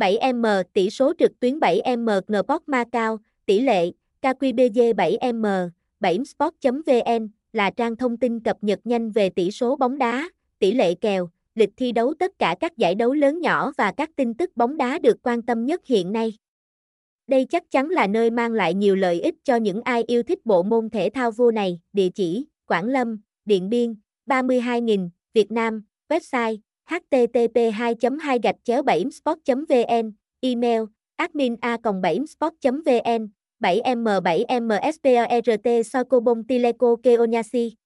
7M tỷ số trực tuyến 7M Ngport Macau, tỷ lệ KQBG 7M, 7sport.vn là trang thông tin cập nhật nhanh về tỷ số bóng đá, tỷ lệ kèo, lịch thi đấu tất cả các giải đấu lớn nhỏ và các tin tức bóng đá được quan tâm nhất hiện nay. Đây chắc chắn là nơi mang lại nhiều lợi ích cho những ai yêu thích bộ môn thể thao vua này. Địa chỉ: Quảng Lâm, Điện Biên, 32.000, Việt Nam, website http 2 2 gạch chéo 7 sport vn email admin a 7 sport vn 7m7msport socobon tileco keonyasi